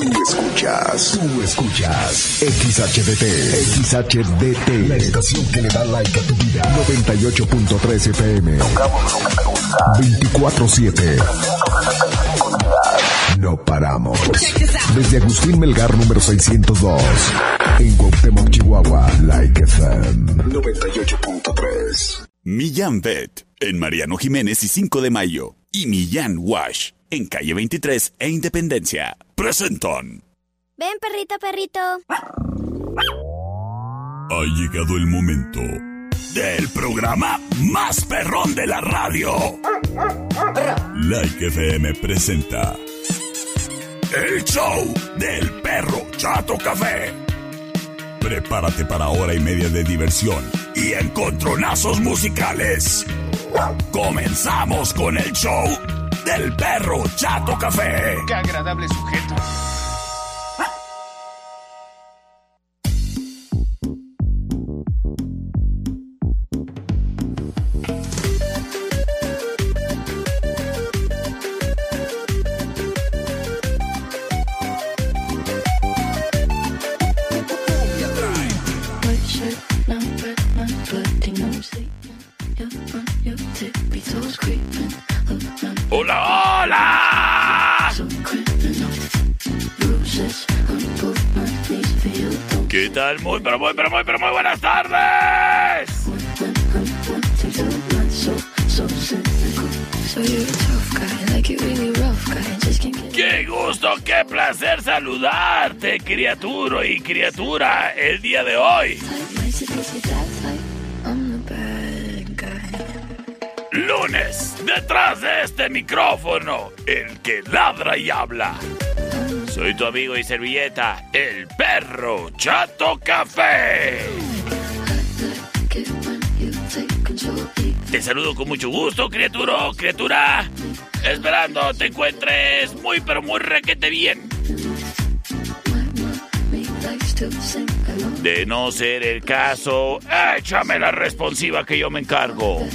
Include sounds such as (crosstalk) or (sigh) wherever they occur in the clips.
Tú escuchas, tú escuchas XHDT, XHDT, la estación que le da like a tu vida. 98.3 FM. Tocamos lo que te gusta. 24-7. No paramos. Desde Agustín Melgar número 602. En Cuauhtémoc, Chihuahua, Like FM 98.3. Millán Vet en Mariano Jiménez y 5 de Mayo. Y Millán Wash en calle 23 e Independencia. Presentan. Ven, perrito, perrito. Ha llegado el momento del programa más perrón de la radio. Like FM presenta el show del perro Chato Café. Prepárate para hora y media de diversión y encontronazos musicales. Comenzamos con el show del perro Chato Café. Qué agradable sujeto. Muy, pero muy, pero muy, pero muy buenas tardes. Qué gusto, qué placer saludarte, criatura y criatura, el día de hoy. Lunes, detrás de este micrófono, el que ladra y habla. Soy tu amigo y servilleta, el perro Chato Café. Te saludo con mucho gusto, criatura, criatura. Esperando te encuentres muy, pero muy requete bien. De no ser el caso, échame la responsiva que yo me encargo.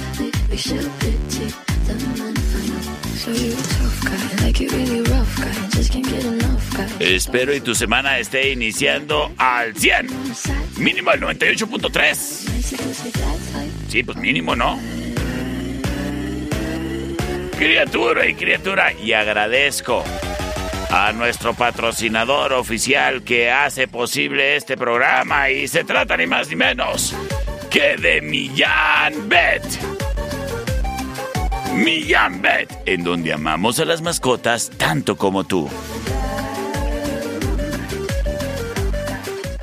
Espero y tu semana esté iniciando al 100. Mínimo al 98.3. Sí, pues mínimo, ¿no? Criatura y criatura, y agradezco a nuestro patrocinador oficial que hace posible este programa y se trata ni más ni menos que de Millán Bet. Millán Bet, en donde amamos a las mascotas tanto como tú.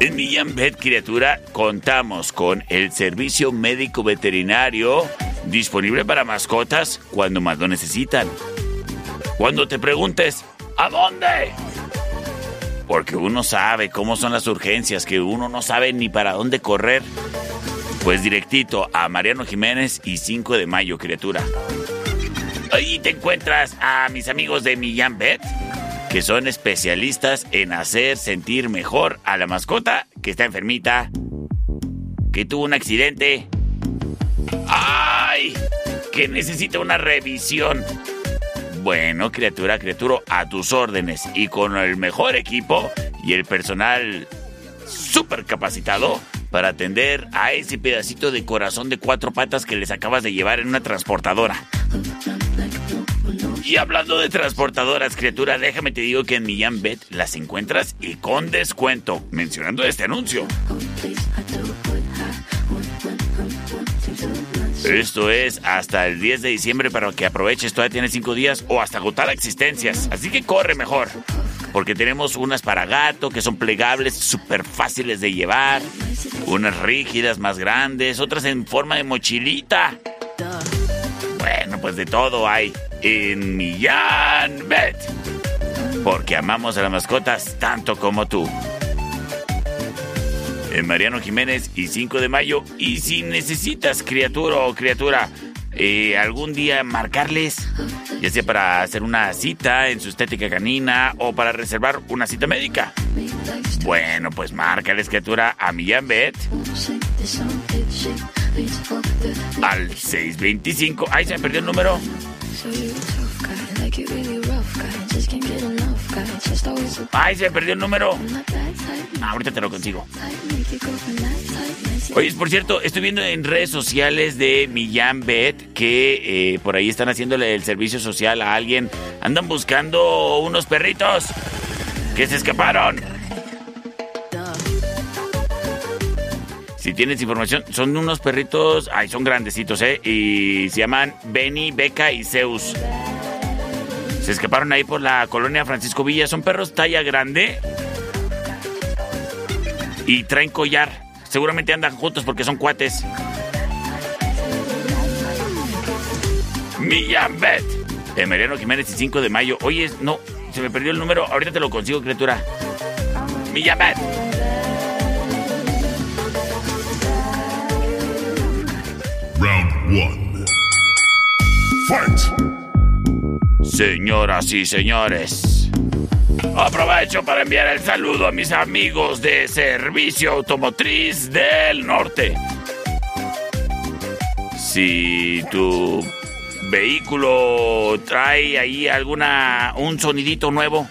En Millán Bet, criatura, contamos con el servicio médico veterinario disponible para mascotas cuando más lo necesitan. Cuando te preguntes, ¿a dónde? Porque uno sabe cómo son las urgencias, que uno no sabe ni para dónde correr. Pues directito a Mariano Jiménez y 5 de mayo, criatura. Ahí te encuentras a mis amigos de Millán Bet, que son especialistas en hacer sentir mejor a la mascota que está enfermita, que tuvo un accidente. ¡Ay! Que necesita una revisión. Bueno, criatura, criatura, a tus órdenes y con el mejor equipo y el personal súper capacitado para atender a ese pedacito de corazón de cuatro patas que les acabas de llevar en una transportadora. Y hablando de transportadoras, criatura, déjame te digo que en Millán Bet las encuentras y con descuento, mencionando este anuncio. Esto es hasta el 10 de diciembre para que aproveches, todavía tienes 5 días o hasta agotar existencias. Así que corre mejor. Porque tenemos unas para gato que son plegables, súper fáciles de llevar. Unas rígidas más grandes, otras en forma de mochilita. Bueno, pues de todo hay en Millán Bet. Porque amamos a las mascotas tanto como tú. Mariano Jiménez y 5 de mayo. Y si necesitas, criatura o criatura, eh, algún día marcarles, ya sea para hacer una cita en su estética canina o para reservar una cita médica. Bueno, pues márcales, criatura, a Millán Bet. Al 625. Ay, se me perdió el número. Ay, se me perdió el número. Ah, ahorita te lo consigo. Oye, por cierto, estoy viendo en redes sociales de Millán Bet que eh, por ahí están haciéndole el servicio social a alguien. Andan buscando unos perritos que se escaparon. Si tienes información, son unos perritos, ay, son grandecitos, ¿eh? Y se llaman Benny, Beca y Zeus. Se escaparon ahí por la colonia Francisco Villa. Son perros talla grande y traen collar. Seguramente andan juntos porque son cuates. Millán Bet. Emiliano Jiménez y 5 de mayo. Oye, no, se me perdió el número. Ahorita te lo consigo, criatura. Millán Bet. Round 1. Fight. Señoras y señores, aprovecho para enviar el saludo a mis amigos de Servicio Automotriz del Norte. Si tu vehículo trae ahí alguna un sonidito nuevo,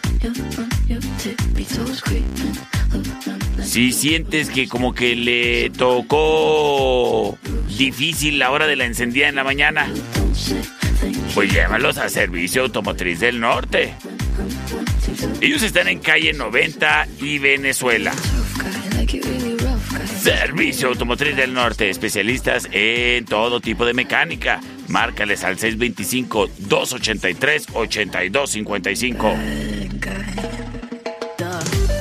si sientes que como que le tocó difícil la hora de la encendida en la mañana, pues llévalos a Servicio Automotriz del Norte. Ellos están en calle 90 y Venezuela. Servicio Automotriz del Norte, especialistas en todo tipo de mecánica. Márcales al 625-283-8255.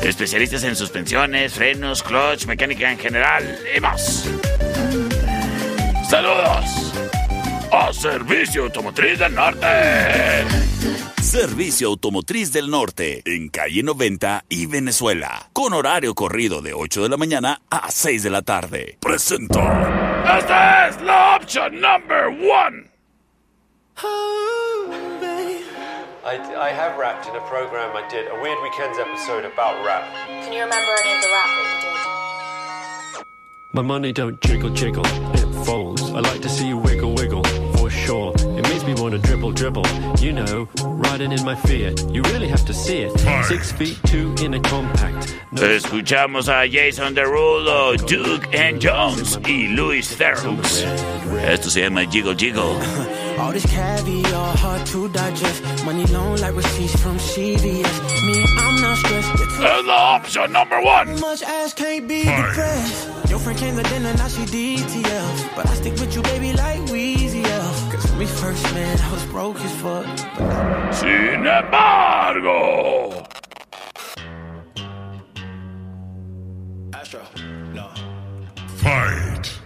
Especialistas en suspensiones, frenos, clutch, mecánica en general y más. ¡Saludos! A Servicio Automotriz del Norte. Servicio Automotriz del Norte, en calle 90 y Venezuela, con horario corrido de 8 de la mañana a 6 de la tarde. Presento. Esta es la opción number one. I, I have rapped in a program I did, a Weird Weekends episode about rap. Can you remember any of the rap that you did? My money don't jiggle jiggle, it folds. I like to see you wiggle wiggle, for sure. It makes me wanna dribble dribble. You know, riding in my Fiat. You really have to see it. Six feet two in a compact. No Escuchamos a Jason Derulo, Duke and Jones y Luis Theroux. Esto se llama Jiggle Jiggle. (laughs) All this caviar, hard to digest. Money long like receipts from CVS. Me, I'm not stressed. You're too Es la opción number one. much ass can't be depressed. Your friend came to dinner, now she DTL. But I stick with you, baby, like Weezy F. Cause when we first met, I was broke as fuck. But Sin embargo. Astro, no. Fight.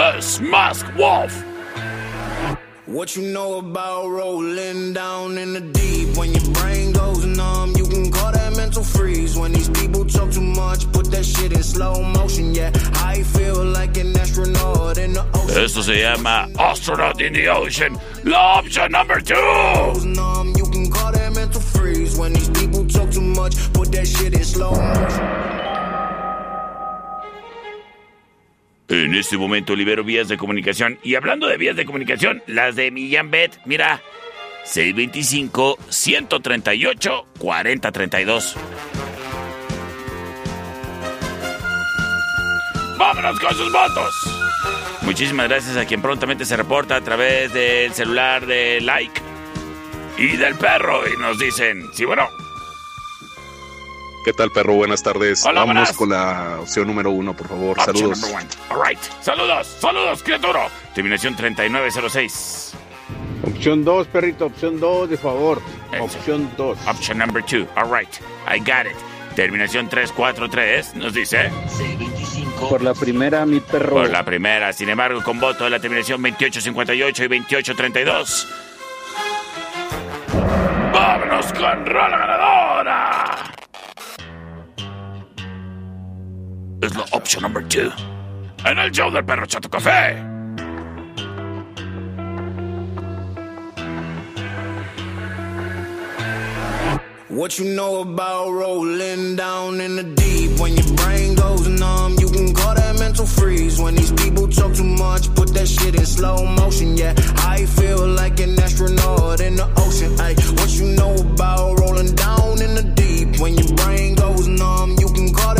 Es Musk Wolf. What you know about rolling down in the deep? When your brain goes numb, you can call that mental freeze. When these people talk too much, put that shit in slow motion. Yeah, I feel like an astronaut in the ocean. Esto se llama Astronaut in the Ocean. La opción number two. you can call that mental freeze. When these people talk too much, put that shit in slow motion. En este momento libero vías de comunicación. Y hablando de vías de comunicación, las de Millán Bet, mira, 625-138-4032. ¡Vámonos con sus votos! Muchísimas gracias a quien prontamente se reporta a través del celular de Like y del perro. Y nos dicen, sí, bueno, ¿Qué tal, perro? Buenas tardes. Hola, Vámonos buenas. con la opción número uno, por favor. option Saludos. number one. All right. Saludos, saludos, criatura. Terminación 3906. Opción 2, perrito, opción 2, de favor. Eso. Opción 2. Option number two. All right. I got it. Terminación 343 nos dice. Por la primera, mi perro. Por la primera, sin embargo, con voto de la terminación 2858 y 2832. ¡Vámonos con rola ganadora! Es the option number two. En el show del perro Chato Café. What you know about rolling down in the deep? When your brain goes numb, you can call that mental freeze. When these people talk too much, put that shit in slow motion. Yeah, I feel like an astronaut in the ocean. Ay, what you know about rolling down in the deep? When your brain goes numb, you can call that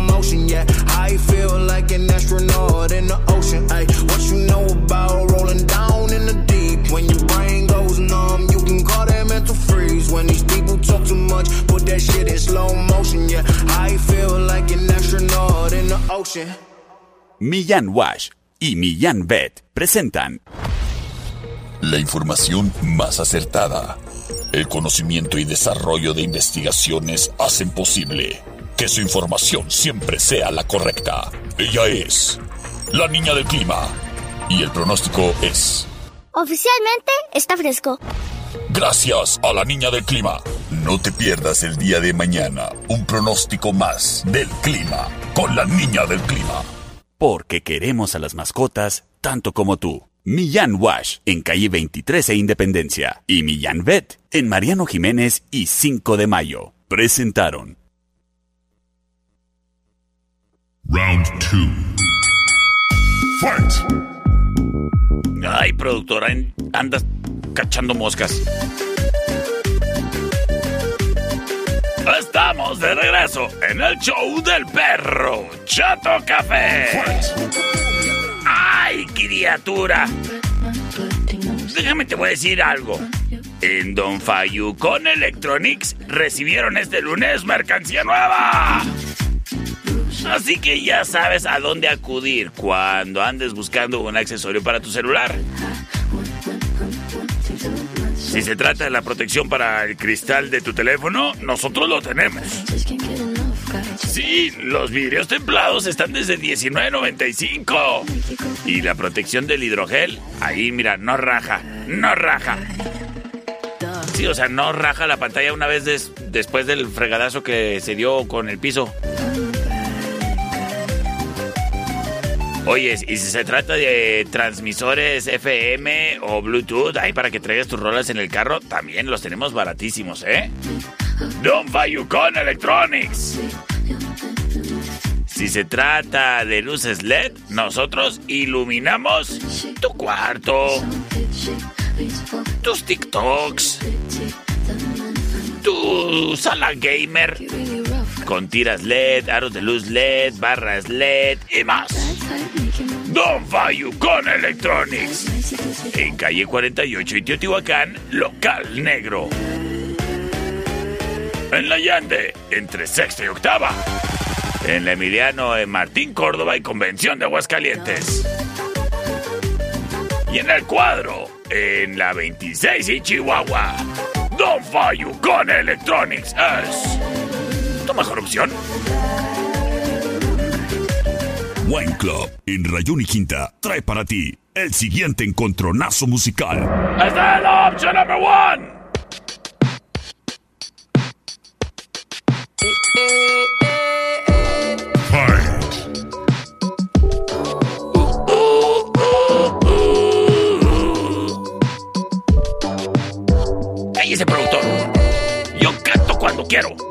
Millán Wash y Millán Vet presentan La información más acertada. El conocimiento y desarrollo de investigaciones hacen posible que su información siempre sea la correcta. Ella es la niña del clima. Y el pronóstico es... Oficialmente está fresco. Gracias a la niña del clima. No te pierdas el día de mañana un pronóstico más del clima con la niña del clima. Porque queremos a las mascotas tanto como tú. Millán Wash en calle 23 e Independencia y Millán Vet en Mariano Jiménez y 5 de Mayo. Presentaron. Round 2. Fight. Ay, productora, andas cachando moscas. Estamos de regreso en el show del perro Chato Café. ¡Ay, criatura! Déjame te voy a decir algo. En Don Fayu con Electronics recibieron este lunes mercancía nueva. Así que ya sabes a dónde acudir cuando andes buscando un accesorio para tu celular. Si se trata de la protección para el cristal de tu teléfono, nosotros lo tenemos. Sí, los vidrios templados están desde $19.95. Y la protección del hidrogel, ahí mira, no raja, no raja. Sí, o sea, no raja la pantalla una vez des- después del fregadazo que se dio con el piso. Oye, y si se trata de transmisores FM o Bluetooth, ahí para que traigas tus rolas en el carro, también los tenemos baratísimos, ¿eh? Don Fayucon Electronics. Si se trata de luces LED, nosotros iluminamos tu cuarto, tus TikToks, tu sala gamer, con tiras LED, aros de luz LED, barras LED y más. Don Fayucon Electronics. En calle 48 y Teotihuacán, local negro. En la Llande, entre sexta y octava. En la Emiliano, en Martín Córdoba y Convención de Aguascalientes. Y en el cuadro, en la 26 y Chihuahua. Don Fayu con Electronics es tu mejor opción. Wine Club en Rayón y Quinta trae para ti el siguiente encontronazo musical. Esta es la opción número uno. Cállese, productor. Yo canto cuando quiero.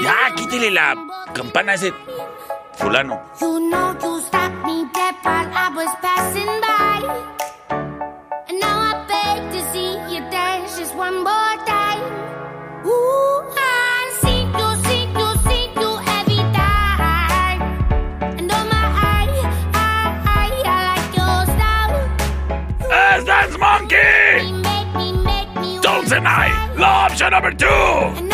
Ya, quítele la campana a ese fulano. option option number two.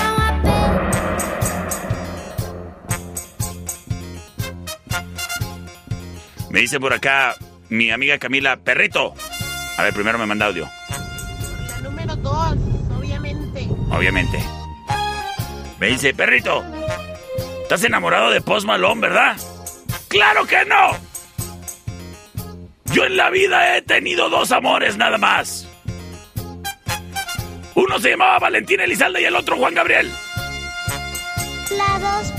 Me dice por acá mi amiga Camila, perrito. A ver, primero me manda audio. La número dos, obviamente. Obviamente. Me dice, perrito, ¿estás enamorado de Post Malone, verdad? ¡Claro que no! Yo en la vida he tenido dos amores nada más. Uno se llamaba Valentín Elizalde y el otro Juan Gabriel. La dos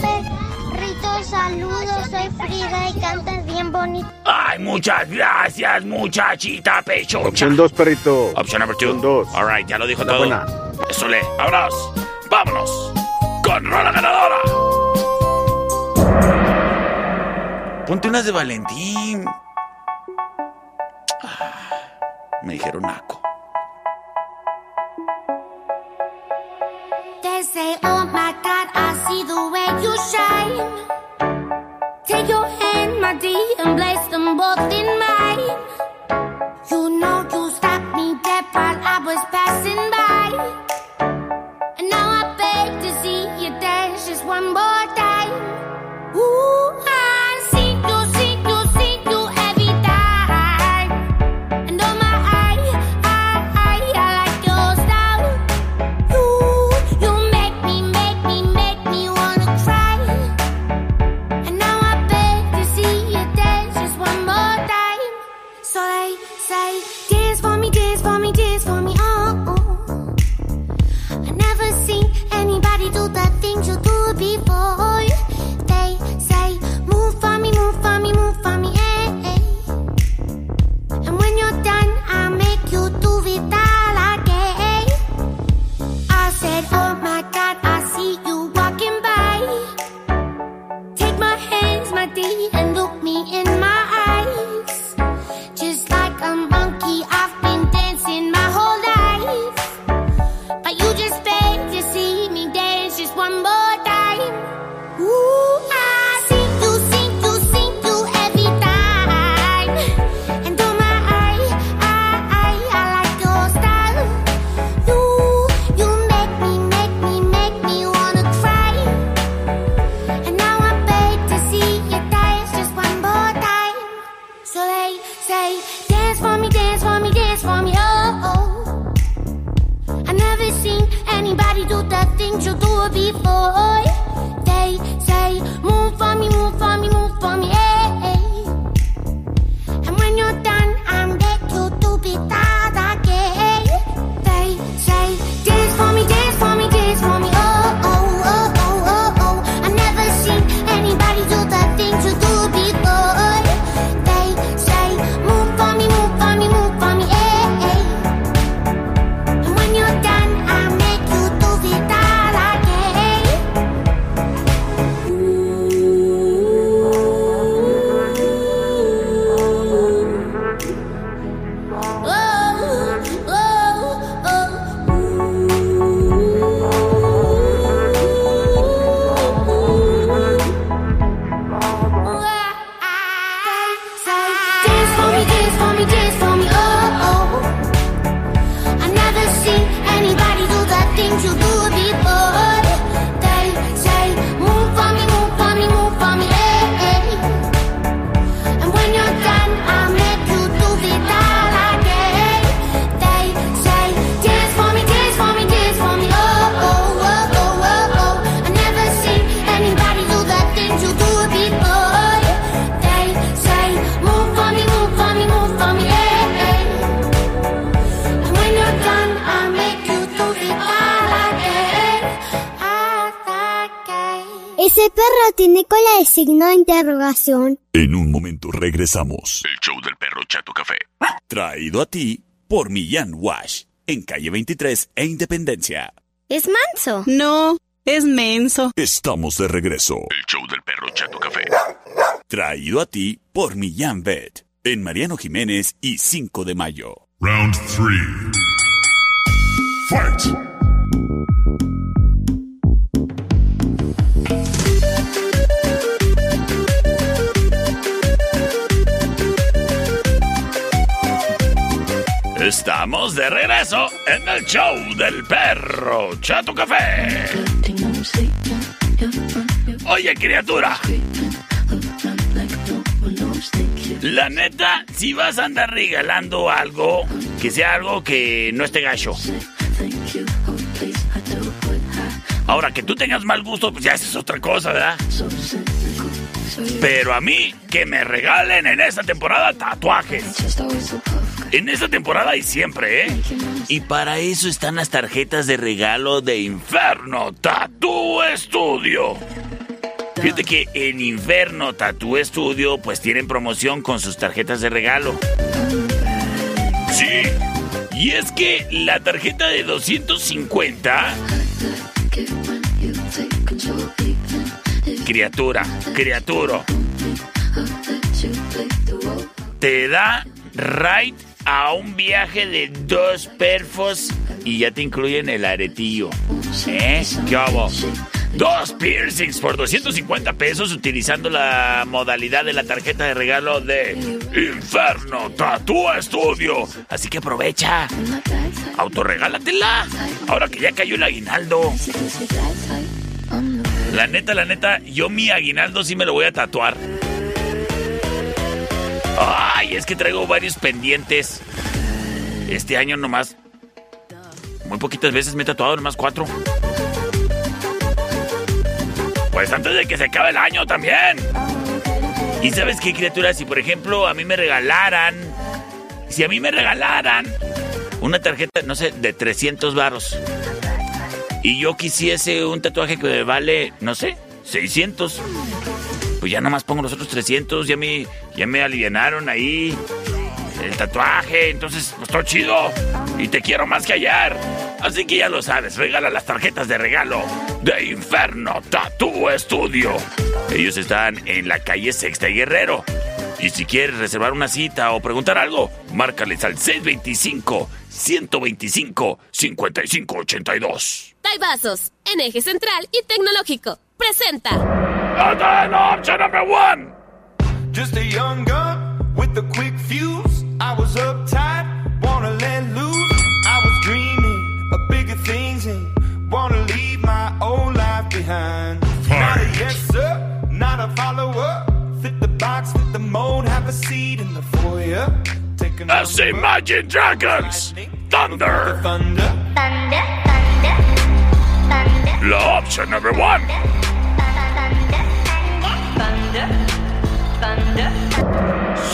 perritos, saludos, soy Frida y cantas bien bonito. Ay, muchas gracias, muchachita pechocha. Opción dos, perrito. Opción number two. Opción dos. All right, ya lo dijo La todo. Buena. Eso le, vámonos. Vámonos con Rola Ganadora. Ponte unas de Valentín. Ah, me dijeron naco. say, Oh my God, I see the way you shine. Take your hand, my dear, and place them both in mine. You know you stopped me dead while I was passing by. Number one. tiene cola de signo de interrogación? En un momento regresamos. El show del perro Chato Café. Traído a ti por Millán Wash, en calle 23 e Independencia. ¿Es manso? No, es menso. Estamos de regreso. El show del perro Chato Café. Traído a ti por Millán Vet, en Mariano Jiménez y 5 de mayo. Round 3. Fight! Estamos de regreso en el show del perro Chato Café. Oye, criatura. La neta, si vas a andar regalando algo, que sea algo que no esté gacho. Ahora, que tú tengas mal gusto, pues ya es otra cosa, ¿verdad? Pero a mí, que me regalen en esta temporada tatuajes. En esta temporada y siempre, ¿eh? Y para eso están las tarjetas de regalo de Inferno Tattoo Studio. Fíjate que en Inferno Tattoo Studio pues tienen promoción con sus tarjetas de regalo. Sí. Y es que la tarjeta de 250... Criatura, criatura. Te da right a un viaje de dos perfos y ya te incluyen el aretillo. ¿Eh? ¿Qué hago? Dos piercings por 250 pesos utilizando la modalidad de la tarjeta de regalo de Inferno Tattoo Studio. Así que aprovecha. Autorregálatela. Ahora que ya cayó el aguinaldo. La neta, la neta, yo mi aguinaldo sí me lo voy a tatuar. Ay, es que traigo varios pendientes. Este año nomás. Muy poquitas veces me he tatuado, nomás cuatro. Pues antes de que se acabe el año también. ¿Y sabes qué, criatura? Si por ejemplo a mí me regalaran. Si a mí me regalaran una tarjeta, no sé, de 300 varos. Y yo quisiese un tatuaje que me vale, no sé, 600 pues ya nomás pongo los otros 300, ya me, ya me alivianaron ahí el tatuaje, entonces pues todo chido y te quiero más que ayer. Así que ya lo sabes, regala las tarjetas de regalo de Inferno Tattoo Studio. Ellos están en la calle Sexta y Guerrero. Y si quieres reservar una cita o preguntar algo, márcales al 625 125 5582. Taibazos, en eje central y tecnológico. Presenta. Attention, option number one. Just a young gun with a quick fuse. I was uptight, wanna let loose. I was dreaming of bigger things and wanna leave my old life behind. Not a yes sir, not a follower. Fit the box, fit the mold, have a seat in the foyer. Take a As Imagine Dragons, Thunder. thunder. La option number one.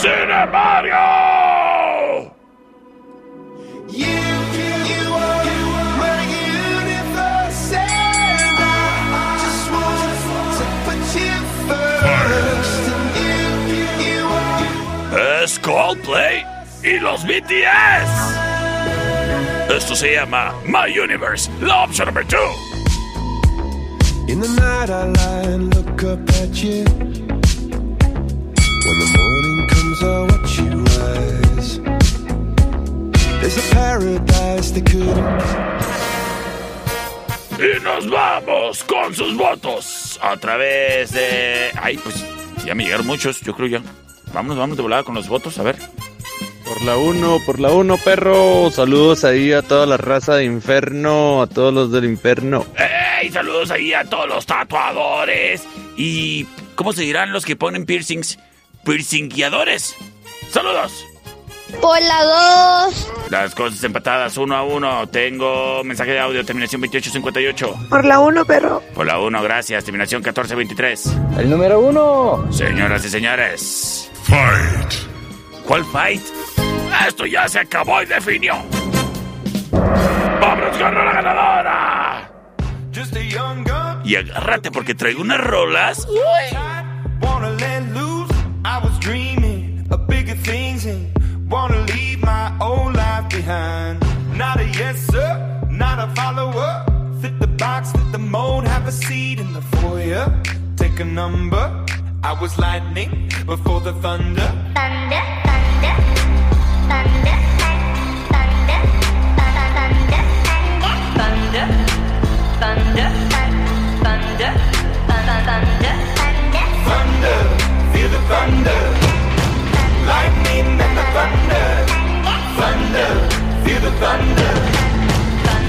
Cinemario. You, you are my universe, and I just want to put you first. And you, you are. Es Coldplay y los BTS. Esto se llama My Universe, la option number two. In the night I lie and look up at you. When the morning comes, I watch you rise. There's a paradise that couldn't. Y nos vamos con sus votos a través de... Ay, pues ya me llegaron muchos, yo creo ya. Vámonos, vámonos de volada con los votos, a ver. Por la 1, por la 1, perro. Saludos ahí a toda la raza de Inferno, a todos los del Inferno. ¡Ey! Saludos ahí a todos los tatuadores. Y... ¿Cómo se dirán los que ponen piercings? Piercingueadores. Saludos. Por la 2. Las cosas empatadas uno a uno. Tengo mensaje de audio, terminación 2858. Por la 1, perro. Por la 1, gracias. Terminación 1423. El número 1. Señoras y señores. Fight! ¿Cuál fight? Esto ya se acabó y definió. ¡Vámonos con la ganadora! Just a young gun. Y agárrate porque traigo unas rolas. Wanna Follow up, Fit the box, fit the mold, have a seat in the foyer. Take a number. I was lightning before the thunder. Thunder, thunder, thunder. Thunder, thunder, thunder, thunder, thunder, thunder, thunder, feel the thunder, lightning and the thunder, thunder, feel the thunder.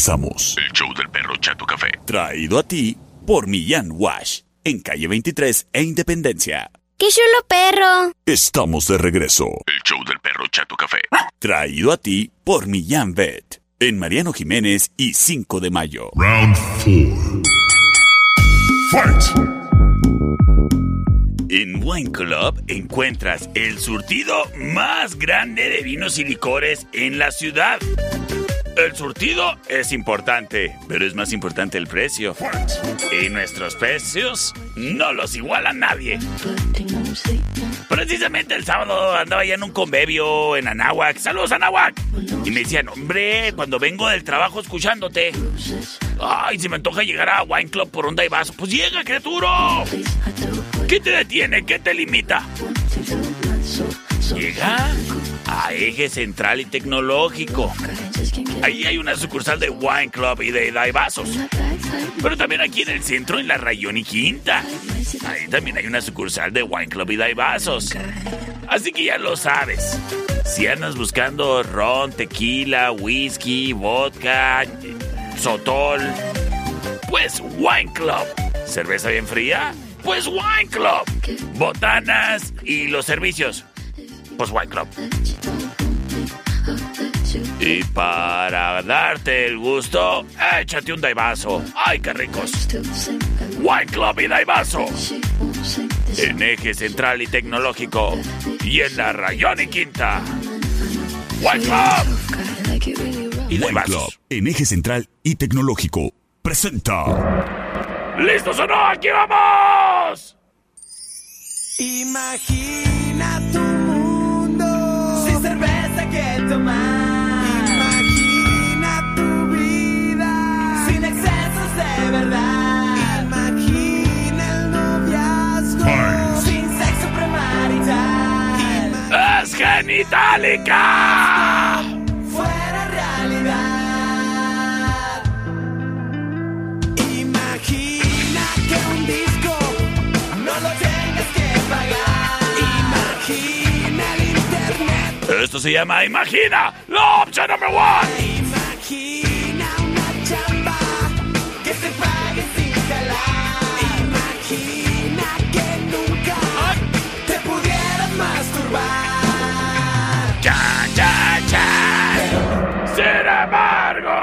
Regresamos. El show del perro Chato Café. Traído a ti por Millán Wash. En calle 23 e Independencia. ¡Qué chulo perro! Estamos de regreso. El show del perro Chato Café. Traído a ti por Millán Vet. En Mariano Jiménez y 5 de mayo. Round 4. Fight! En Wine Club encuentras el surtido más grande de vinos y licores en la ciudad. El surtido es importante, pero es más importante el precio. Y nuestros precios no los iguala nadie. Precisamente el sábado andaba ya en un convivio en Anáhuac. ¡Saludos, Anáhuac! Y me decían, hombre, cuando vengo del trabajo escuchándote. Ay, se me antoja llegar a Wine Club por onda y vaso. Pues llega, criatura. ¿Qué te detiene? ¿Qué te limita? Llega a Eje Central y Tecnológico. Ahí hay una sucursal de Wine Club y de Daibazos. Pero también aquí en el centro, en la Rayón y Quinta. Ahí también hay una sucursal de Wine Club y Daibazos. Así que ya lo sabes. Si andas buscando ron, tequila, whisky, vodka, sotol, pues Wine Club. ¿Cerveza bien fría? Pues Wine Club. Botanas y los servicios. Pues Wine Club. Y para darte el gusto, échate un daivazo. ¡Ay, qué ricos! Wine Club y daivazo. En eje central y tecnológico. Y en la Rayón y Quinta. Wine Club. Y daibazos. Club, en eje central y tecnológico, presenta. ¿Listos o no? ¡Aquí vamos! Imagina tu mundo sin cerveza que tomar. Genitalica. fuera realidad. Imagina que un disco no lo tengas que pagar. Imagina el internet. Esto se llama Imagina, la opción number one. Imagina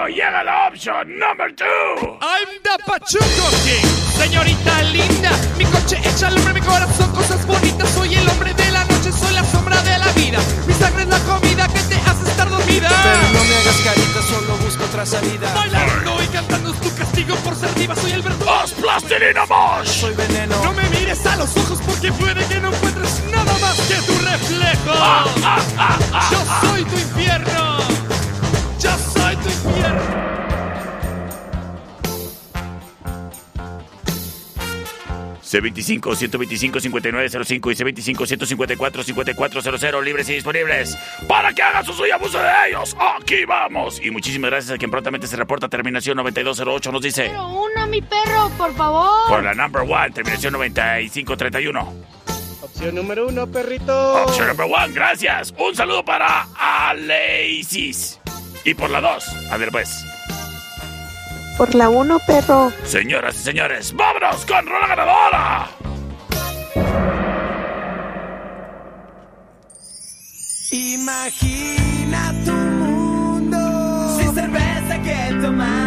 llega la opción number two. I'm the Pachuco King, señorita linda. Mi coche echa al hombre, mi corazón, cosas bonitas. Soy el hombre de la noche, soy la sombra de la vida. Mi sangre es la comida que te hace estar dormida. Pero no me hagas carita, solo busco otra salida. Bailando y cantando es tu castigo por ser diva. Soy el verdugo. ¡Os plastilina! Soy veneno. No me mires a los ojos porque puede que no encuentres nada más que tu reflejo. Yo soy tu infierno. C25 125 5905 y C25 154 5400 libres y disponibles para que haga su suyo abuso de ellos. Aquí vamos. Y muchísimas gracias a quien prontamente se reporta. Terminación 9208 nos dice Pero uno, mi perro, por favor. por la number one. Terminación 9531. Opción número uno, perrito. Option number one, gracias. Un saludo para Aleisis. Y por la dos, a ver pues. Por la 1, perro. Señoras y señores, vámonos con Rola Ganadora. Imagina tu mundo sin cerveza que tomar.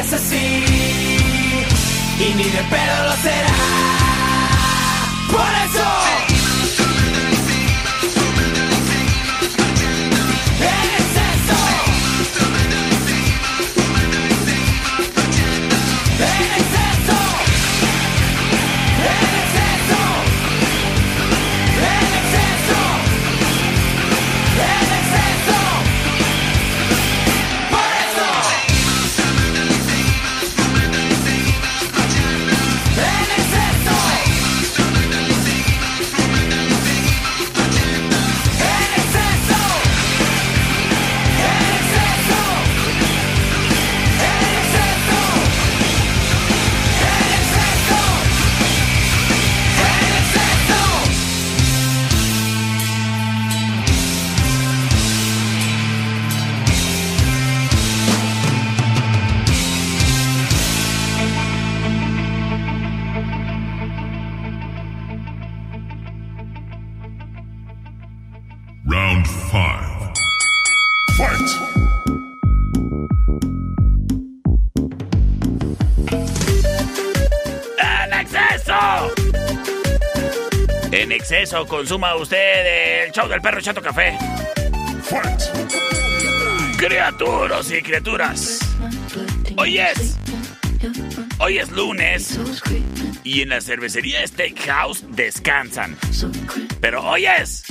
es así y ni de pedo lo será. Por eso. Exceso consuma usted el show del perro Chato Café. Criaturas y criaturas. Hoy es. Hoy es lunes. Y en la cervecería Steakhouse descansan. Pero hoy es.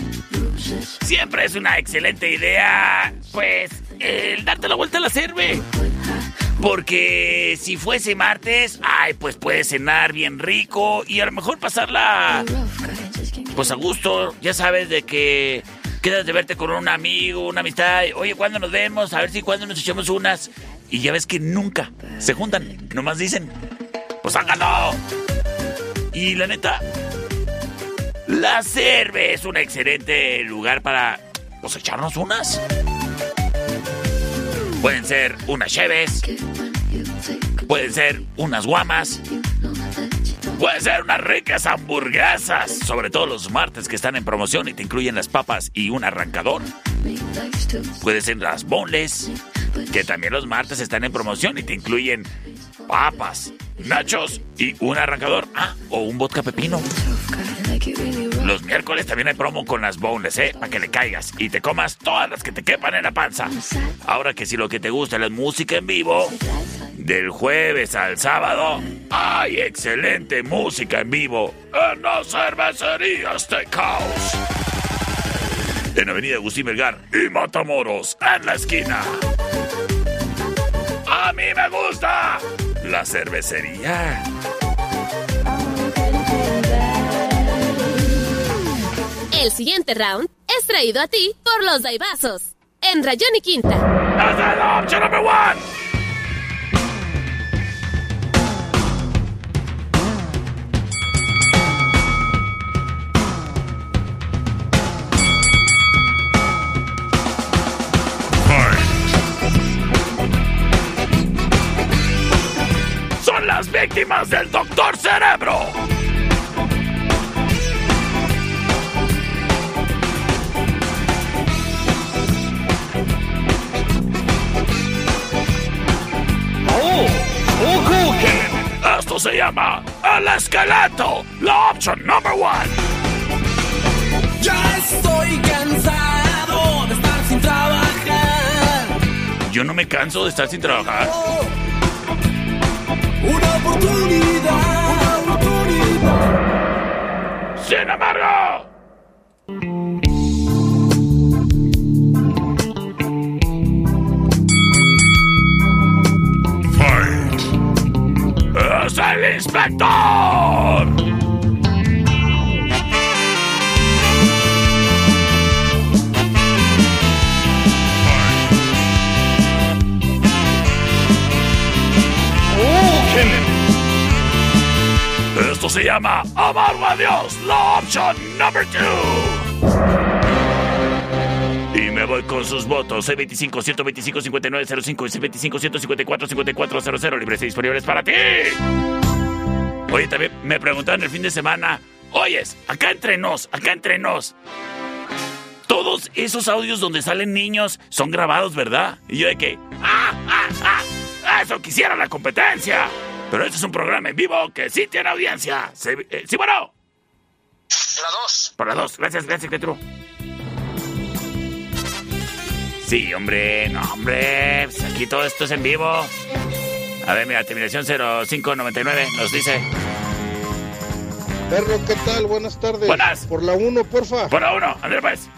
Siempre es una excelente idea. Pues. El darte la vuelta a la cerve. Porque si fuese martes, ay, pues puedes cenar bien rico y a lo mejor pasarla pues a gusto, ya sabes de que quedas de verte con un amigo, una amistad, oye, ¿cuándo nos vemos? A ver si cuándo nos echamos unas. Y ya ves que nunca se juntan, nomás dicen, pues háganlo. Y la neta, la cerve es un excelente lugar para pues echarnos unas. Pueden ser unas cheves, pueden ser unas guamas, pueden ser unas ricas hamburguesas, sobre todo los martes que están en promoción y te incluyen las papas y un arrancador. Pueden ser las boneless, que también los martes están en promoción y te incluyen papas, nachos y un arrancador. Ah, o un vodka pepino. Los miércoles también hay promo con las boneless, ¿eh? Para que le caigas y te comas todas las que te quepan en la panza. Ahora que si lo que te gusta es la música en vivo, del jueves al sábado, hay excelente música en vivo en la cervecería Steakhouse. En Avenida Agustín Melgar y Matamoros, en la esquina. ¡A mí me gusta! La cervecería. El siguiente round es traído a ti por los Daibazos. En Rayón y Quinta. Las víctimas del Doctor Cerebro. Esto se llama El Esqueleto, la opción number one. Ya estoy cansado de estar sin trabajar. Yo no me canso de estar sin trabajar. Una oportunidad, una oportunidad. Sin embargo, es el inspector. Esto se llama Amargo a Dios, la opción number two. Y me voy con sus votos. C25 125 5905 y C25 154 5400 libres y disponibles para ti. Oye, también me preguntaron el fin de semana. Oyes, acá entre nos, acá entre nos. Todos esos audios donde salen niños son grabados, ¿verdad? Y yo de que. ¡Ah, ah, ah! ¡Eso quisiera la competencia! Pero este es un programa en vivo que sí tiene audiencia. Se- eh, sí, bueno. La 2. Por la dos. Gracias, gracias, Petru. Sí, hombre, no, hombre. Pues aquí todo esto es en vivo. A ver, mira, terminación 0599 nos dice. Perro, ¿qué tal? Buenas tardes. Buenas. Por la 1, porfa. Por la 1, André, pues.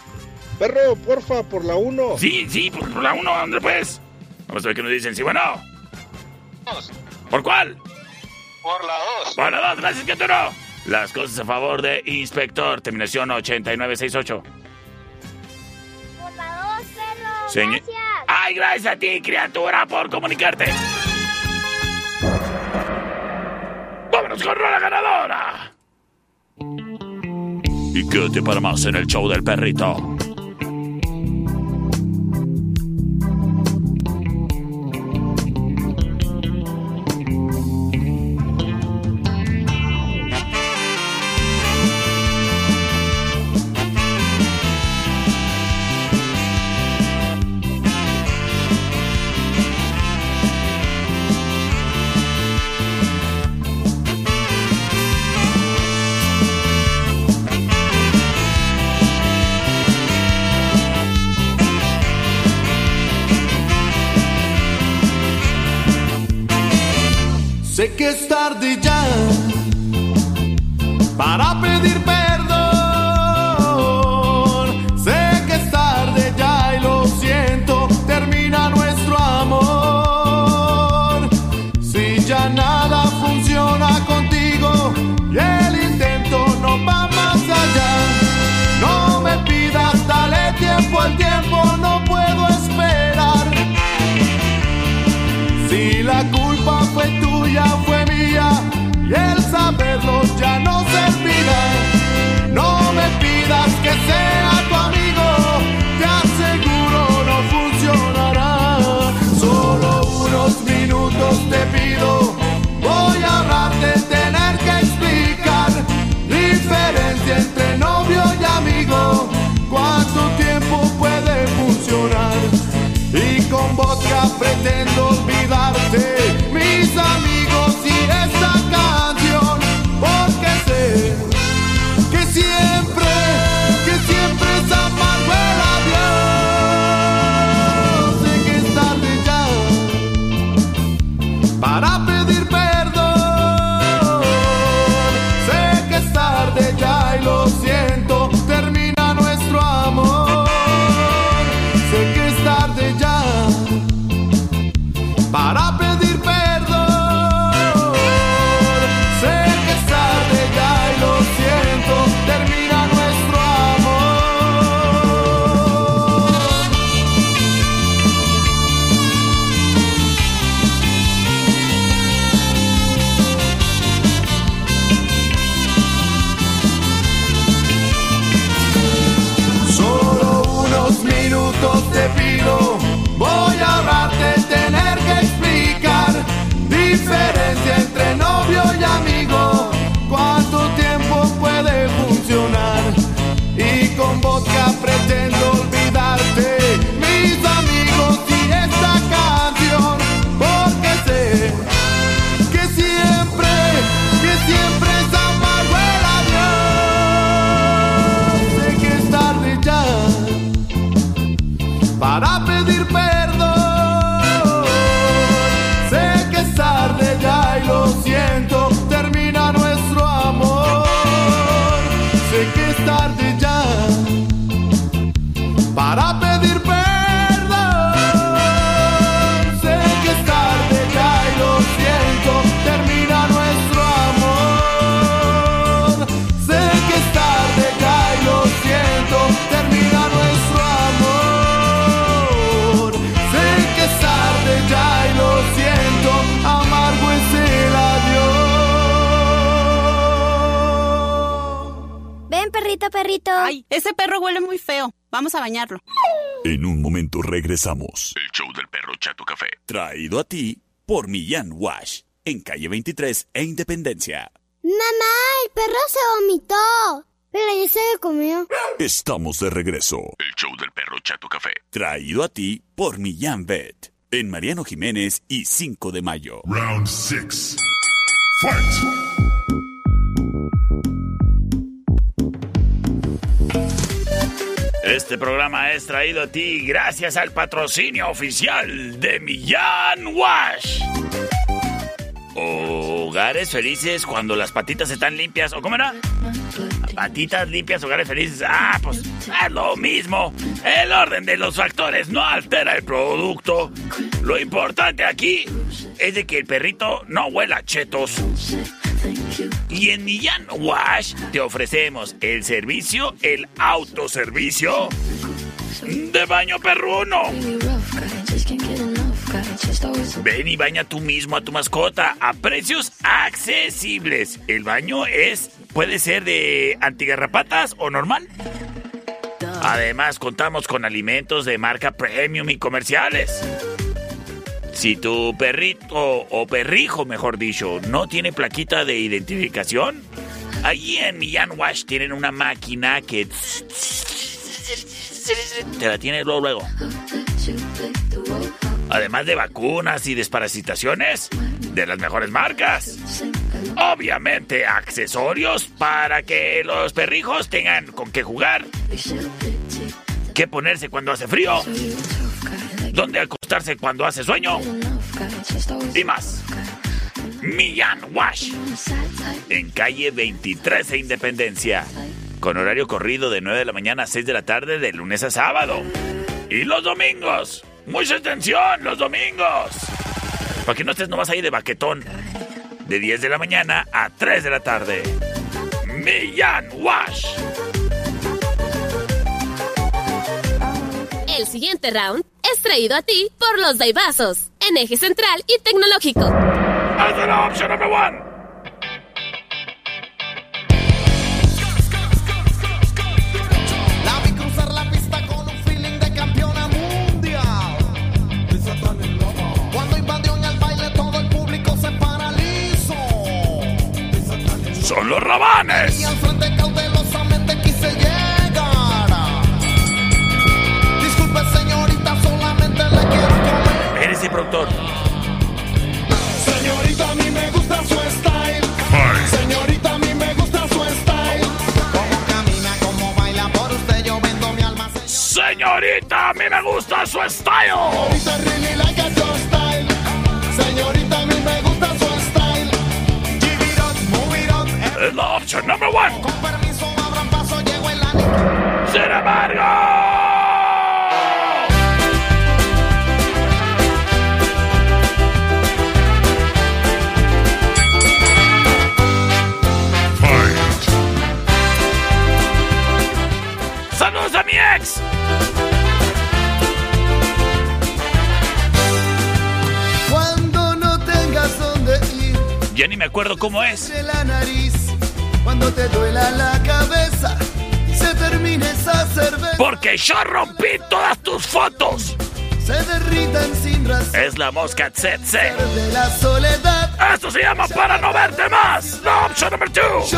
Perro, porfa, por la 1. Sí, sí, por, por la 1, André, pues. Vamos a ver qué nos dicen. Sí, bueno. ¿Por cuál? Por la 2. Por la 2, gracias, Keturo. Las cosas a favor de Inspector, terminación 8968. Por la dos, perro. Señor- Gracias. Ay, gracias a ti, criatura, por comunicarte. Vámonos con la ganadora. Y quédate para más en el show del perrito. A bañarlo. En un momento regresamos. El show del perro Chato Café. Traído a ti por Millán Wash. En calle 23 e Independencia. Mamá, el perro se vomitó. Pero ya se lo comió. Estamos de regreso. El show del perro Chato Café. Traído a ti por Millán Vet. En Mariano Jiménez y 5 de mayo. Round 6. Fight! Este programa es traído a ti gracias al patrocinio oficial de Millán Wash. Hogares felices cuando las patitas están limpias. ¿O cómo era? Patitas limpias, hogares felices. Ah, pues es lo mismo. El orden de los factores no altera el producto. Lo importante aquí es de que el perrito no huela chetos. Y en Millán Wash te ofrecemos el servicio, el autoservicio de baño perruno. Ven y baña tú mismo a tu mascota a precios accesibles. El baño es puede ser de antigarrapatas o normal. Además, contamos con alimentos de marca premium y comerciales. Si tu perrito o perrijo, mejor dicho, no tiene plaquita de identificación, allí en Millán Wash tienen una máquina que te la tiene luego. luego. Además de vacunas y desparasitaciones de las mejores marcas. Obviamente accesorios para que los perrijos tengan con qué jugar. Qué ponerse cuando hace frío. Dónde cuando hace sueño. Y más. Millán Wash. En calle 23 e Independencia. Con horario corrido de 9 de la mañana a 6 de la tarde de lunes a sábado. Y los domingos. Mucha atención, los domingos. Para que no estés nomás ahí de baquetón. De 10 de la mañana a 3 de la tarde. Millán Wash. El siguiente round es traído a ti por los Daibazos, en eje central y tecnológico. Opción número one. La vi cruzar productor. Señorita, a mí me gusta su style. Señorita, a mí me gusta su style. Cómo camina, cómo baila, por usted yo vendo mi alma. Señorita, a mí me gusta su style. Señorita, really like a your style. Señorita, a mí me gusta su style. Give it up, move it up. Es la opción number one. Con permiso, abran paso, llego el anillo. Sin embargo. Max. Cuando no tengas dónde ir. Ya ni me acuerdo cómo es. La nariz, cuando te duela la cabeza se termine esa cerveza. Porque yo rompí todas tus fotos. Se derritan sin razón. Es la mosca tsetse. De la soledad. Esto se llama para no verte más. La opción número 2.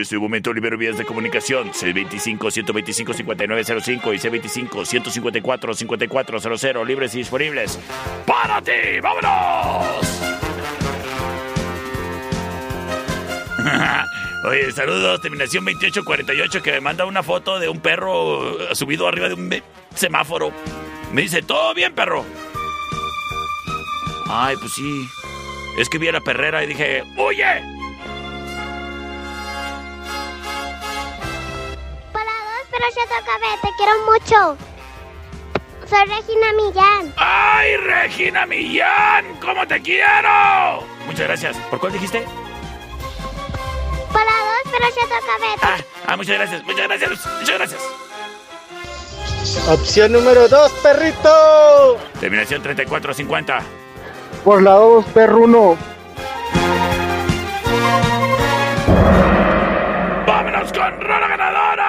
Este momento libero vías de comunicación C25-125-5905 y C25-154-5400 libres y disponibles para ti. ¡Vámonos! (laughs) Oye, saludos, terminación 2848 que me manda una foto de un perro subido arriba de un semáforo. Me dice, ¿todo bien, perro? Ay, pues sí. Es que vi a la perrera y dije, ¡huye! Para dos, pero yo toca ver, te quiero mucho. Soy Regina Millán. ¡Ay, Regina Millán! ¿Cómo te quiero? Muchas gracias. ¿Por cuál dijiste? Para dos, pero yo toca ver. Ah, ah, muchas gracias, muchas gracias, muchas gracias. Opción número 2, perrito. Terminación 3450. Por la 2, perruno. ¡Vámonos con Rola Ganadora!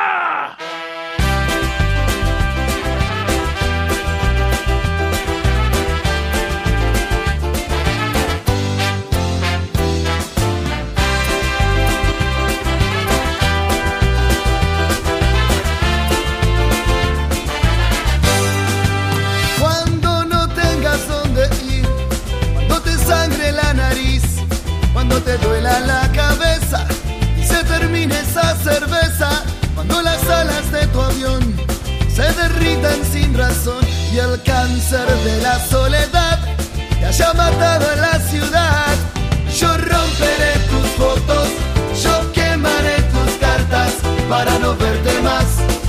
Te duela la cabeza y se termine esa cerveza, cuando las alas de tu avión se derritan sin razón y el cáncer de la soledad te haya matado en la ciudad, yo romperé tus fotos, yo quemaré tus cartas para no verte más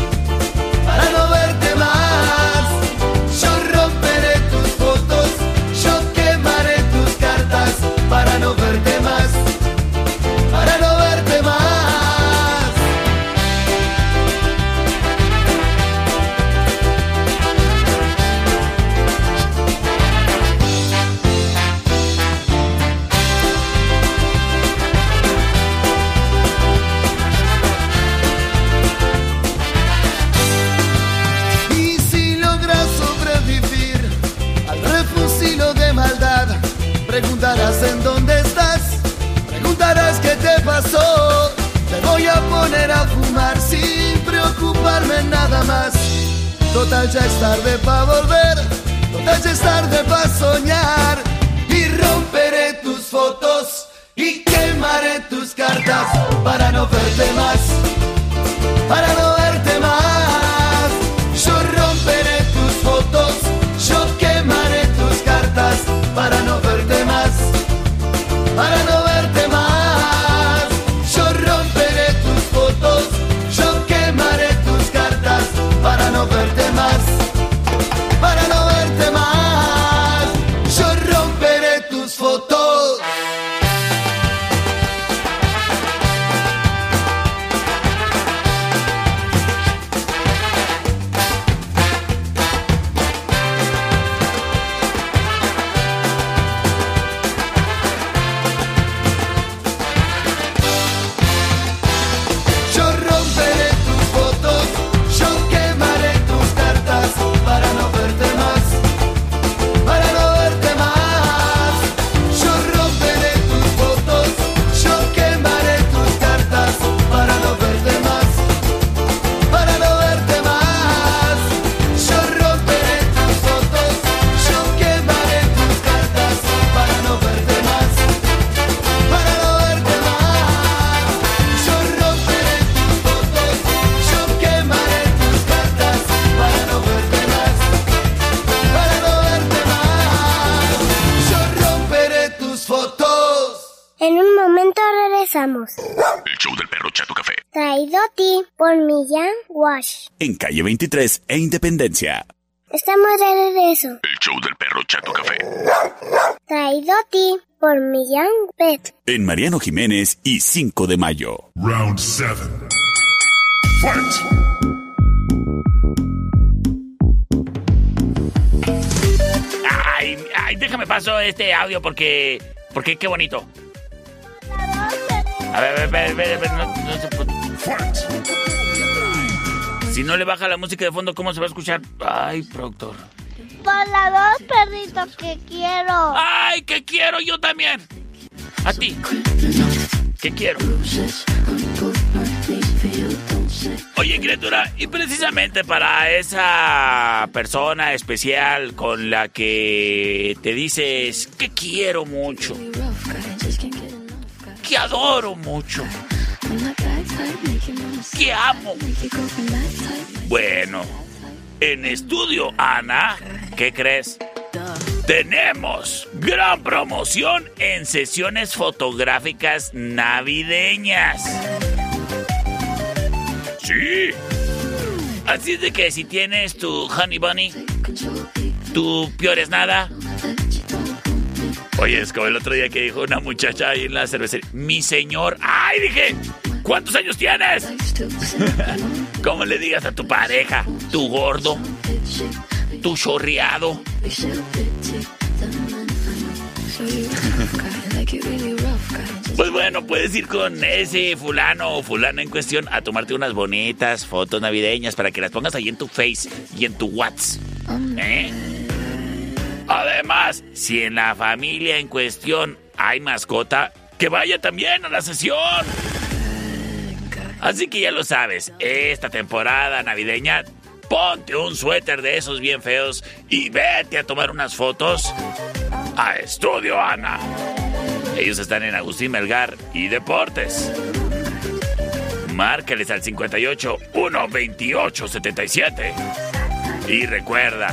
show del perro Chato Café. Traído a ti por Millán Wash. En calle 23 e Independencia. Estamos de regreso. El show del perro Chato Café. Traído a ti por Millán Pet. En Mariano Jiménez y 5 de mayo. Round 7. Fight! Ay, ay, déjame paso este audio porque. Porque qué bonito. A ver, a ver, a ver, a ver, a ver, no, no se puede. Si no le baja la música de fondo, ¿cómo se va a escuchar? Ay, productor. Por la dos perritos que quiero. ¡Ay, que quiero yo también! A ti. ¿Qué quiero? Oye, criatura, y precisamente para esa persona especial con la que te dices que quiero mucho, que adoro mucho, que amo. Bueno, en estudio, Ana, ¿qué crees? Tenemos gran promoción en sesiones fotográficas navideñas. Sí. Así es de que si tienes tu Honey Bunny, tu Piores Nada. Oye, es como el otro día que dijo una muchacha ahí en la cervecería. Mi señor. ¡Ay! Dije, ¿cuántos años tienes? (laughs) ¿Cómo le digas a tu pareja? Tu gordo, tu chorreado. Pues bueno, puedes ir con ese fulano o fulana en cuestión a tomarte unas bonitas fotos navideñas para que las pongas ahí en tu Face y en tu WhatsApp. ¿Eh? Además, si en la familia en cuestión hay mascota, que vaya también a la sesión. Así que ya lo sabes, esta temporada navideña, ponte un suéter de esos bien feos y vete a tomar unas fotos a Estudio Ana. Ellos están en Agustín Melgar y Deportes. Márcales al 58 128 77. Y recuerda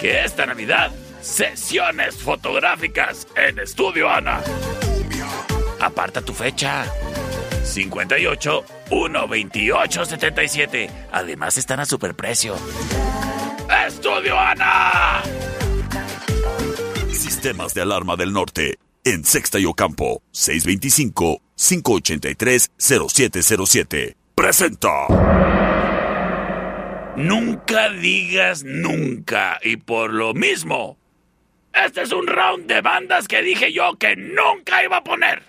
que esta Navidad, sesiones fotográficas en Estudio Ana. Aparta tu fecha. 58 128 77. Además están a superprecio. ¡Estudio Ana! Sistemas de alarma del norte. En Sexta y Ocampo. 625-583-0707. Presenta. Nunca digas nunca. Y por lo mismo, este es un round de bandas que dije yo que nunca iba a poner.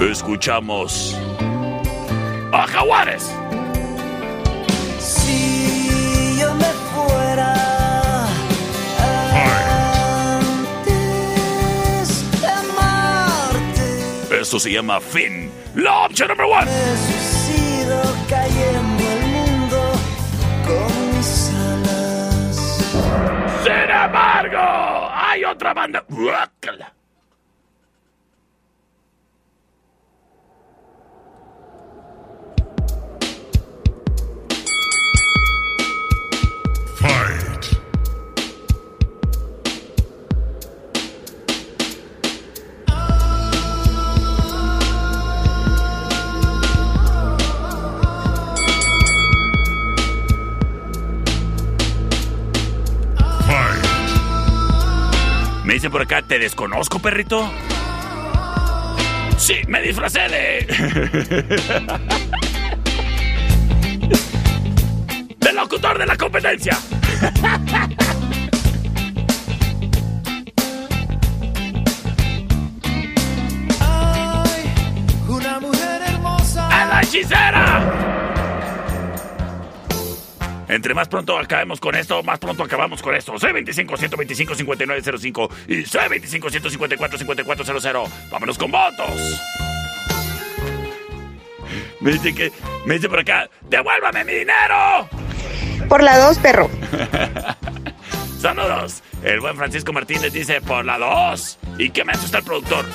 Escuchamos a Jaguares. Esto se llama Finn. La opción number one. Suicido cayendo el mundo con mis alas. Sin embargo, hay otra banda. Guácala. Fight. Me dice por acá, ¿te desconozco, perrito? Sí, me disfracé de... (laughs) ¡Del locutor de la competencia! (laughs) Ay, una mujer hermosa. ¡A la hechicera! Entre más pronto acabemos con esto, más pronto acabamos con esto. C25-125-5905 y C25-154-5400. Vámonos con votos. Me dice que, me dice por acá, ¡devuélvame mi dinero! Por la 2, perro. (laughs) Saludos. El buen Francisco Martínez dice por la 2. ¿Y qué me asusta el productor?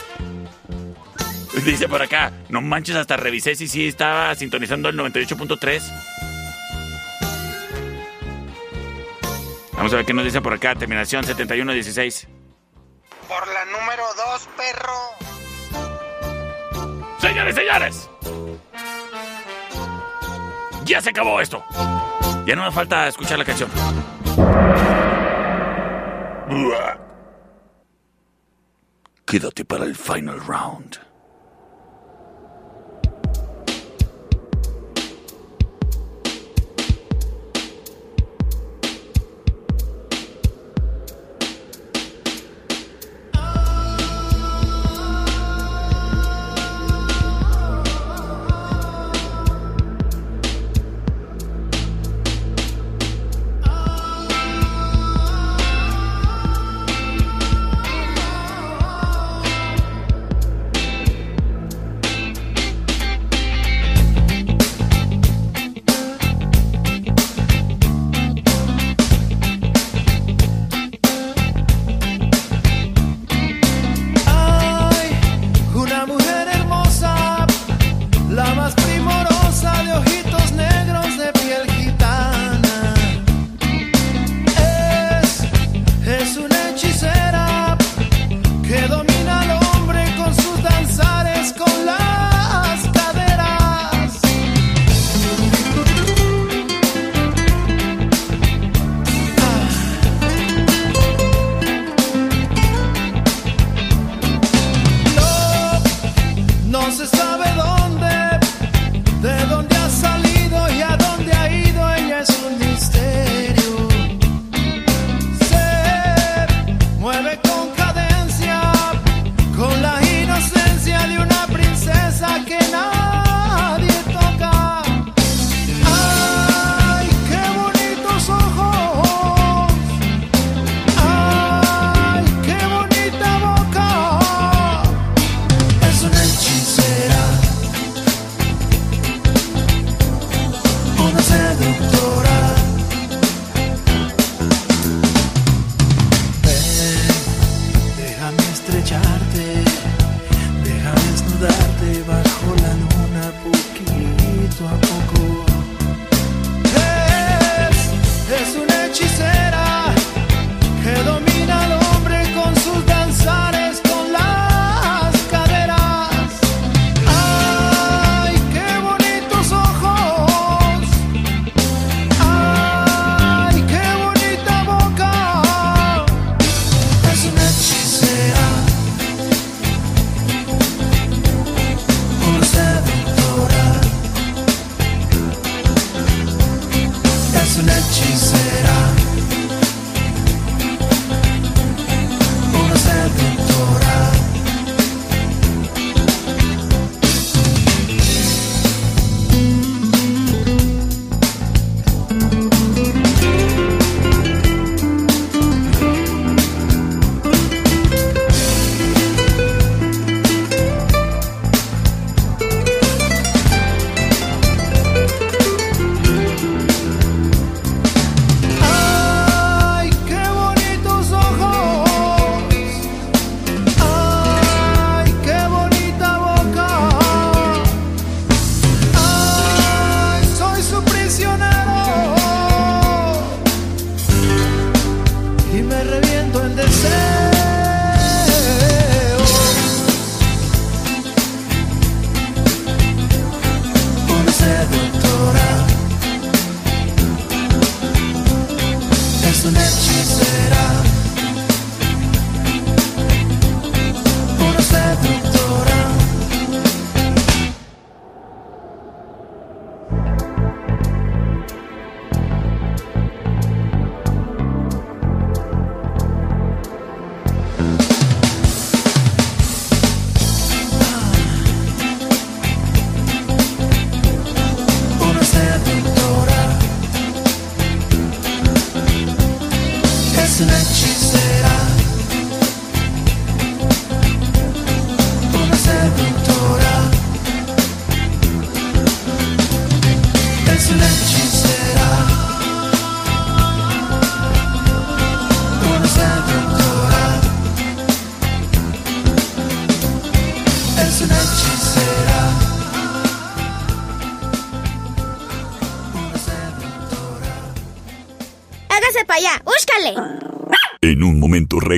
Dice por acá, no manches, hasta revisé si sí estaba sintonizando el 98.3. Vamos a ver qué nos dice por acá, terminación 7116. Por la número dos, perro. Señores, señores. Ya se acabó esto. Ya no me falta escuchar la canción. Quédate para el final round.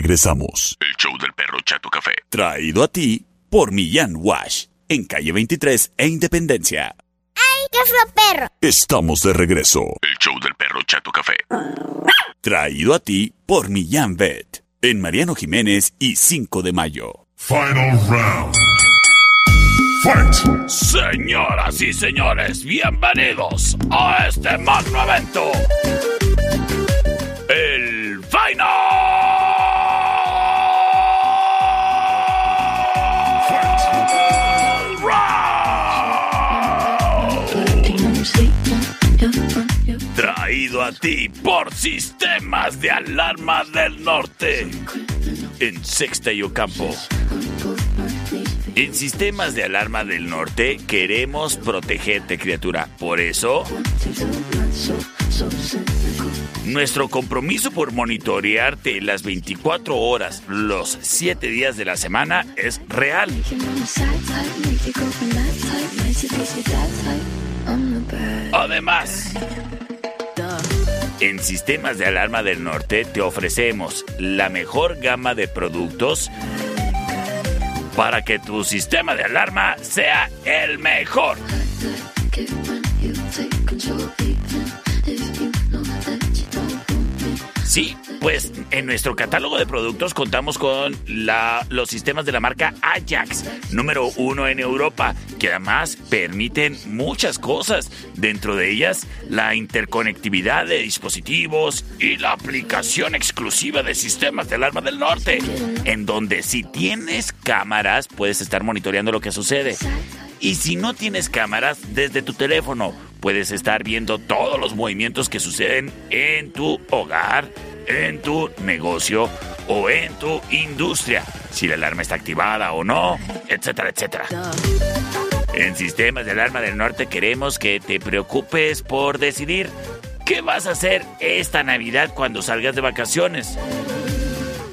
Regresamos. El show del perro Chato Café. Traído a ti por Millán Wash. En calle 23 e Independencia. ¡Ay, qué fue perro! Estamos de regreso. El show del perro Chato Café. Traído a ti por Millán Vet. En Mariano Jiménez y 5 de mayo. Final round. Fight. Señoras y señores, bienvenidos a este magno evento. Ti por Sistemas de Alarma del Norte. En Sexta y Ocampo. En Sistemas de Alarma del Norte queremos protegerte, criatura. Por eso, nuestro compromiso por monitorearte las 24 horas, los 7 días de la semana es real. Además, en Sistemas de Alarma del Norte te ofrecemos la mejor gama de productos para que tu sistema de alarma sea el mejor. Sí, pues en nuestro catálogo de productos contamos con la- los sistemas de la marca Ajax, número uno en Europa, que además permiten muchas cosas, dentro de ellas la interconectividad de dispositivos y la aplicación exclusiva de sistemas de alarma del norte, en donde si tienes cámaras puedes estar monitoreando lo que sucede. Y si no tienes cámaras, desde tu teléfono puedes estar viendo todos los movimientos que suceden en tu hogar, en tu negocio o en tu industria. Si la alarma está activada o no, etcétera, etcétera. En Sistemas de Alarma del Norte queremos que te preocupes por decidir qué vas a hacer esta Navidad cuando salgas de vacaciones.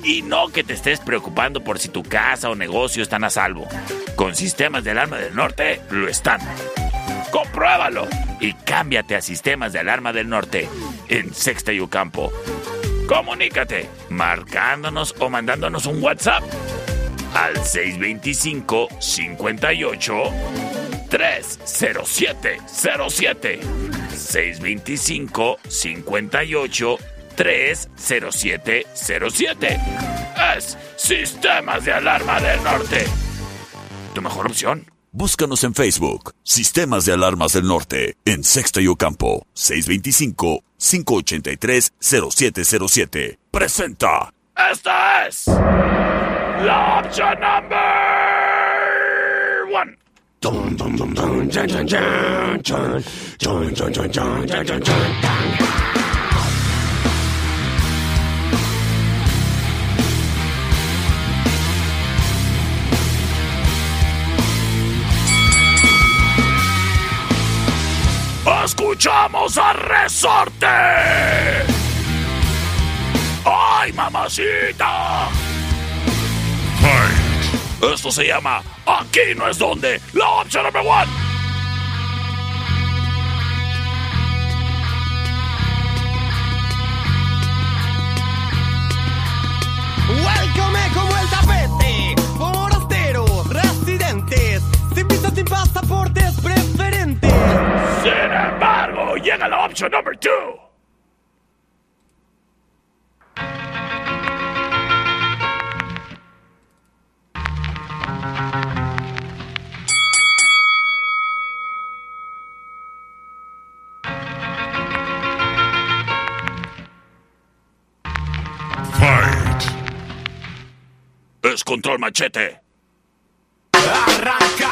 Y no que te estés preocupando por si tu casa o negocio están a salvo. Con Sistemas de Alarma del Norte lo están. Compruébalo y cámbiate a Sistemas de Alarma del Norte en Sexta y Ocampo. Comunícate marcándonos o mandándonos un WhatsApp al 625 58 30707 625 58 30707 Es Sistemas de Alarma del Norte. Tu mejor opción. Búscanos en Facebook. Sistemas de Alarmas del Norte. En Sexta y Ocampo. 625-583-0707. Presenta. Esta es la opción number one. Escuchamos a Resorte. ¡Ay, mamacita! Esto se llama Aquí no es donde, la opción number one. Welcome como el tapete, forasteros, residentes, sin visa, sin pasaportes Sin embargo, llega la opción number two. Fight. Es control machete. Arranca,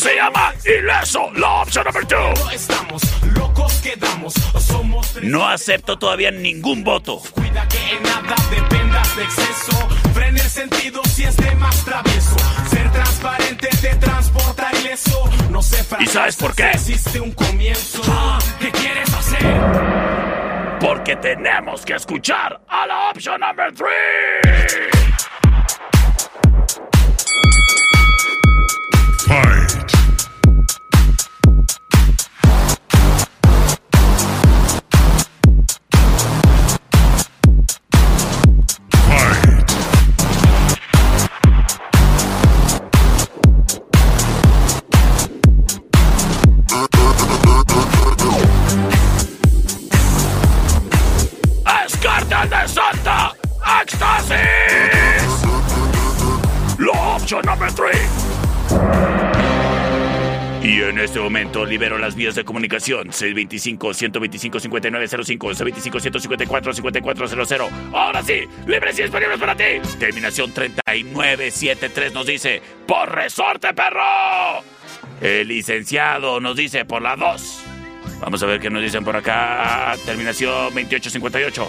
se llama ileso, la opción number two. estamos locos quedamos, somos No acepto todavía ningún voto. Cuida que en nada dependas de exceso. Frena el sentido si es de más travieso. Ser transparente te transporta ileso. No se ¿Y sabes por qué? Existe un comienzo. ¿Qué quieres hacer? Porque tenemos que escuchar a la opción number three. Fight. En este momento libero las vías de comunicación. 625-125-5905, 625-154-5400. Ahora sí, libres y disponibles para ti. Terminación 3973 nos dice, por resorte, perro. El licenciado nos dice, por la 2. Vamos a ver qué nos dicen por acá. Terminación 2858.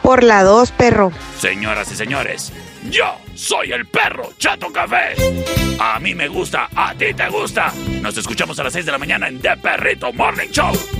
Por la 2, perro. Señoras y señores, yo soy el perro Chato Café. A mí me gusta, a ti te gusta. Nos escuchamos a las 6 de la mañana en The Perrito Morning Show.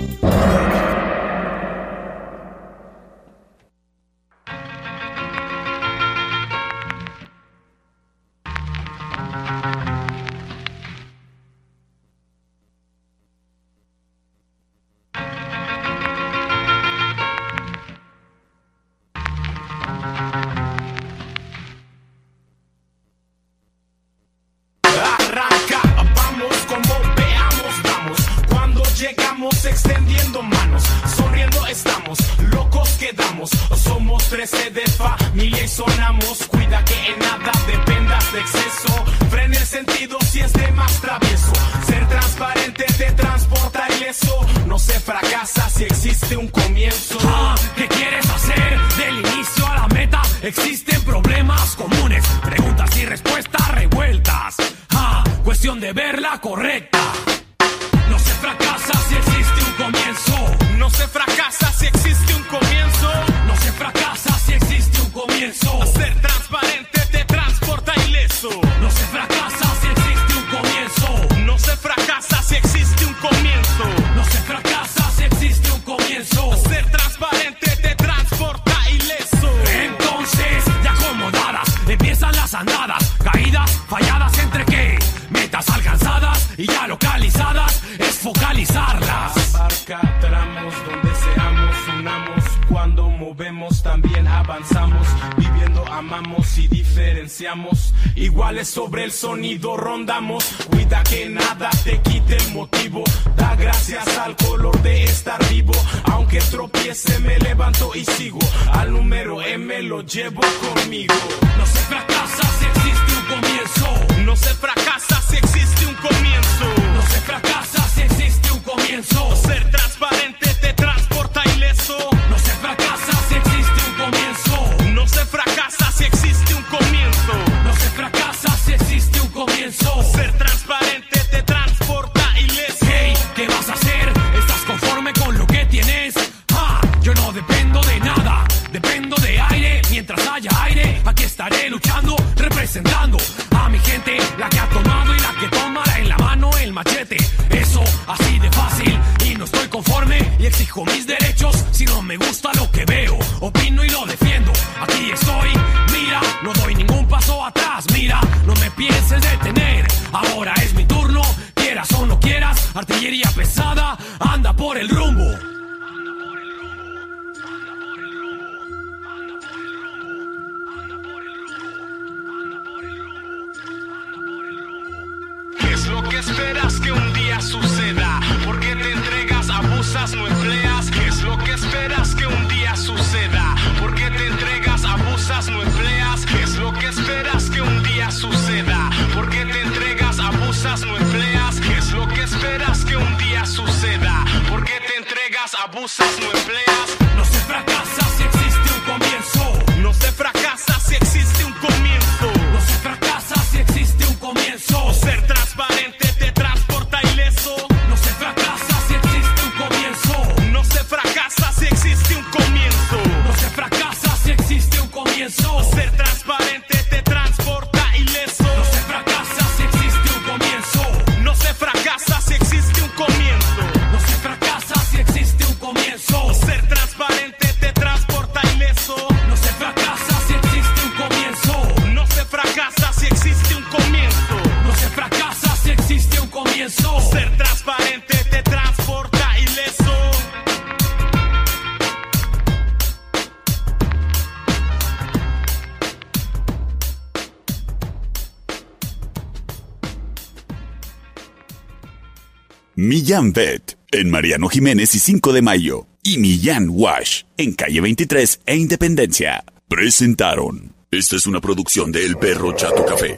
Millán Vet, en Mariano Jiménez y 5 de Mayo, y Millán Wash, en Calle 23 e Independencia. Presentaron. Esta es una producción de El Perro Chato Café.